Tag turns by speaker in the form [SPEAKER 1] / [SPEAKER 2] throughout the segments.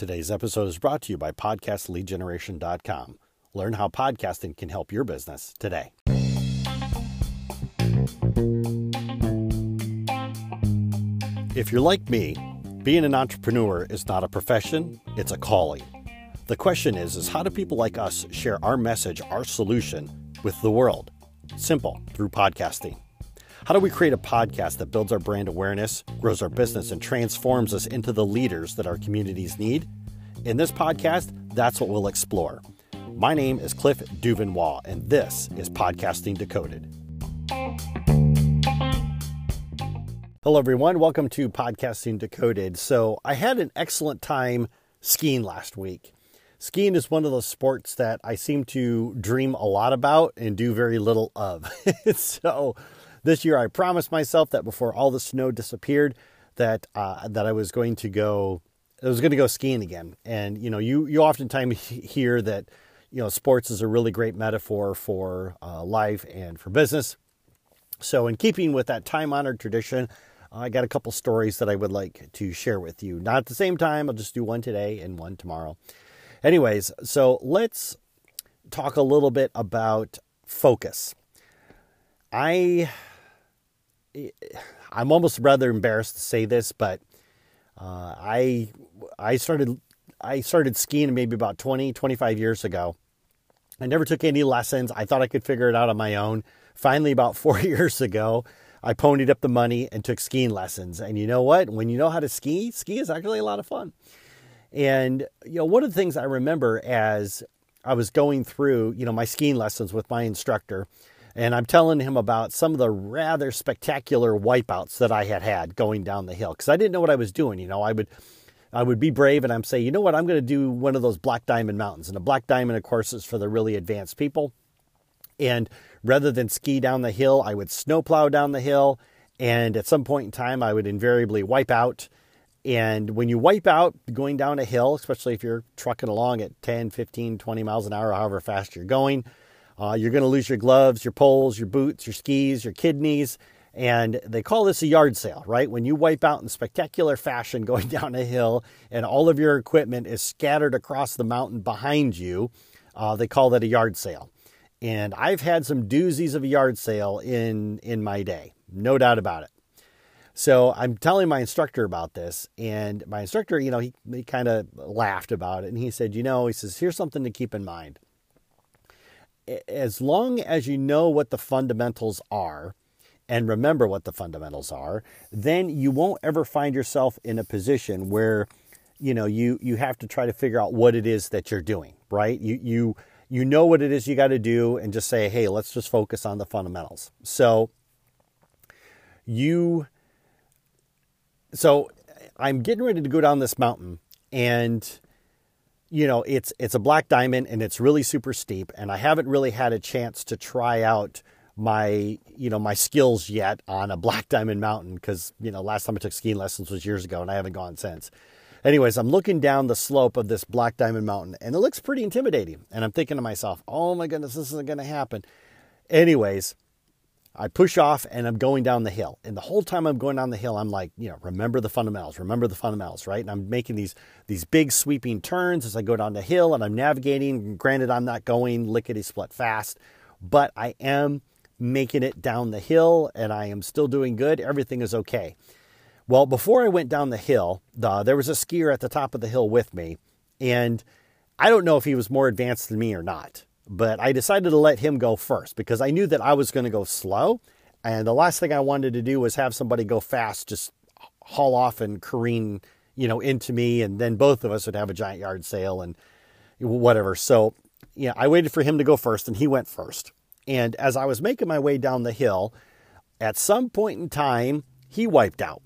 [SPEAKER 1] Today's episode is brought to you by PodcastLeadGeneration.com. Learn how podcasting can help your business today. If you're like me, being an entrepreneur is not a profession, it's a calling. The question is, is how do people like us share our message, our solution with the world? Simple, through podcasting. How do we create a podcast that builds our brand awareness, grows our business, and transforms us into the leaders that our communities need? In this podcast, that's what we'll explore. My name is Cliff Duvernois, and this is Podcasting Decoded. Hello, everyone. Welcome to Podcasting Decoded. So, I had an excellent time skiing last week. Skiing is one of those sports that I seem to dream a lot about and do very little of. so, this year I promised myself that before all the snow disappeared, that uh, that I was going to go I was going to go skiing again. And you know, you you oftentimes hear that you know sports is a really great metaphor for uh, life and for business. So, in keeping with that time honored tradition, I got a couple stories that I would like to share with you. Not at the same time, I'll just do one today and one tomorrow. Anyways, so let's talk a little bit about focus. I I'm almost rather embarrassed to say this, but uh, I I started I started skiing maybe about 20, 25 years ago. I never took any lessons. I thought I could figure it out on my own. Finally, about four years ago, I ponied up the money and took skiing lessons. And you know what? When you know how to ski, ski is actually a lot of fun. And you know, one of the things I remember as I was going through, you know, my skiing lessons with my instructor, and I'm telling him about some of the rather spectacular wipeouts that I had had going down the hill because I didn't know what I was doing. You know, I would I would be brave and I'm saying, you know what, I'm going to do one of those black diamond mountains. And a black diamond, of course, is for the really advanced people. And rather than ski down the hill, I would snowplow down the hill. And at some point in time, I would invariably wipe out. And when you wipe out going down a hill, especially if you're trucking along at 10, 15, 20 miles an hour, however fast you're going, uh, you're going to lose your gloves, your poles, your boots, your skis, your kidneys. And they call this a yard sale, right? When you wipe out in spectacular fashion going down a hill and all of your equipment is scattered across the mountain behind you, uh, they call that a yard sale. And I've had some doozies of a yard sale in, in my day, no doubt about it. So I'm telling my instructor about this, and my instructor, you know, he, he kind of laughed about it. And he said, You know, he says, here's something to keep in mind as long as you know what the fundamentals are and remember what the fundamentals are, then you won't ever find yourself in a position where you know you you have to try to figure out what it is that you're doing, right? You you you know what it is you got to do and just say, "Hey, let's just focus on the fundamentals." So you so I'm getting ready to go down this mountain and you know, it's it's a black diamond and it's really super steep and I haven't really had a chance to try out my, you know, my skills yet on a black diamond mountain cuz, you know, last time I took skiing lessons was years ago and I haven't gone since. Anyways, I'm looking down the slope of this black diamond mountain and it looks pretty intimidating and I'm thinking to myself, "Oh my goodness, this isn't going to happen." Anyways, I push off and I'm going down the hill. And the whole time I'm going down the hill, I'm like, you know, remember the fundamentals, remember the fundamentals, right? And I'm making these these big sweeping turns as I go down the hill and I'm navigating. Granted, I'm not going lickety split fast, but I am making it down the hill and I am still doing good. Everything is okay. Well, before I went down the hill, the, there was a skier at the top of the hill with me, and I don't know if he was more advanced than me or not but I decided to let him go first because I knew that I was going to go slow. And the last thing I wanted to do was have somebody go fast, just haul off and careen, you know, into me. And then both of us would have a giant yard sale and whatever. So, yeah, I waited for him to go first and he went first. And as I was making my way down the hill, at some point in time, he wiped out.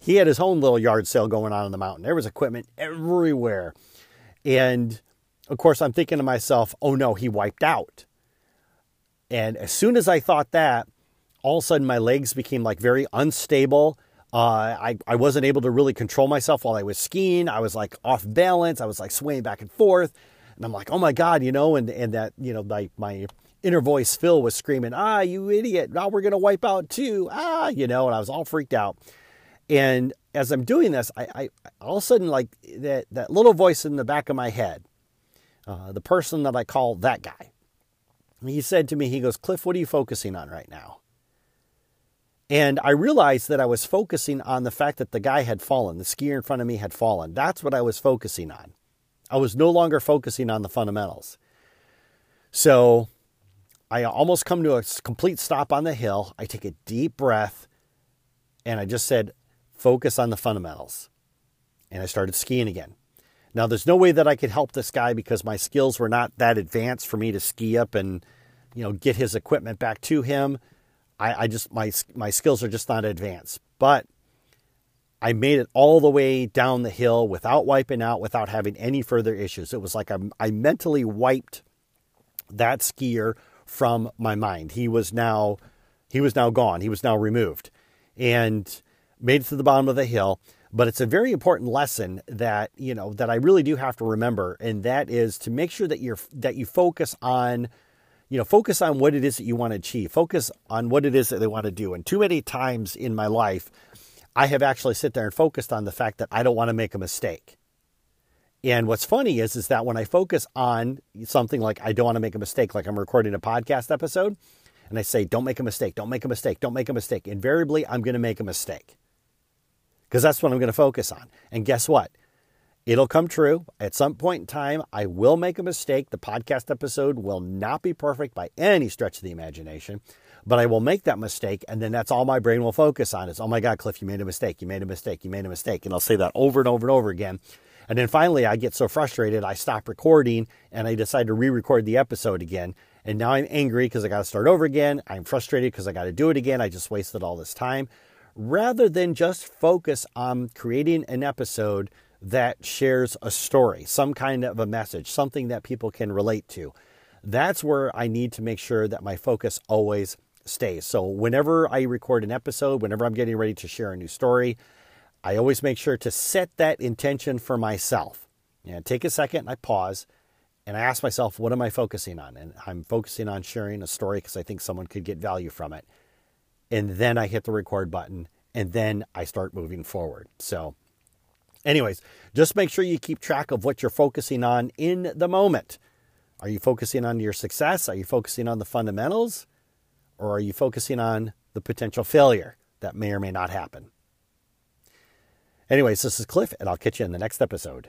[SPEAKER 1] He had his own little yard sale going on in the mountain. There was equipment everywhere. And of course, I'm thinking to myself, oh no, he wiped out. And as soon as I thought that, all of a sudden my legs became like very unstable. Uh, I, I wasn't able to really control myself while I was skiing. I was like off balance. I was like swaying back and forth. And I'm like, oh my God, you know, and, and that, you know, my, my inner voice, Phil, was screaming, ah, you idiot. Now we're going to wipe out too. Ah, you know, and I was all freaked out. And as I'm doing this, I, I all of a sudden like that that little voice in the back of my head, uh, the person that I call that guy, he said to me, he goes, Cliff, what are you focusing on right now? And I realized that I was focusing on the fact that the guy had fallen, the skier in front of me had fallen. That's what I was focusing on. I was no longer focusing on the fundamentals. So I almost come to a complete stop on the hill. I take a deep breath and I just said, focus on the fundamentals. And I started skiing again. Now, there's no way that I could help this guy because my skills were not that advanced for me to ski up and, you know, get his equipment back to him. I, I just my my skills are just not advanced. But I made it all the way down the hill without wiping out, without having any further issues. It was like I, I mentally wiped that skier from my mind. He was now he was now gone. He was now removed, and made it to the bottom of the hill. But it's a very important lesson that you know that I really do have to remember, and that is to make sure that you're that you focus on you know, focus on what it is that you want to achieve. Focus on what it is that they want to do. And too many times in my life, I have actually sit there and focused on the fact that I don't want to make a mistake. And what's funny is, is that when I focus on something like I don't want to make a mistake, like I'm recording a podcast episode, and I say, don't make a mistake, don't make a mistake, don't make a mistake, invariably I'm going to make a mistake. Because that's what I'm going to focus on. And guess what? It'll come true. At some point in time, I will make a mistake. The podcast episode will not be perfect by any stretch of the imagination, but I will make that mistake. And then that's all my brain will focus on is, oh my God, Cliff, you made a mistake. You made a mistake. You made a mistake. And I'll say that over and over and over again. And then finally, I get so frustrated, I stop recording and I decide to re record the episode again. And now I'm angry because I got to start over again. I'm frustrated because I got to do it again. I just wasted all this time. Rather than just focus on creating an episode that shares a story, some kind of a message, something that people can relate to. That's where I need to make sure that my focus always stays. So, whenever I record an episode, whenever I'm getting ready to share a new story, I always make sure to set that intention for myself. And take a second, I pause, and I ask myself, what am I focusing on? And I'm focusing on sharing a story because I think someone could get value from it. And then I hit the record button, and then I start moving forward. So, Anyways, just make sure you keep track of what you're focusing on in the moment. Are you focusing on your success? Are you focusing on the fundamentals? Or are you focusing on the potential failure that may or may not happen? Anyways, this is Cliff, and I'll catch you in the next episode.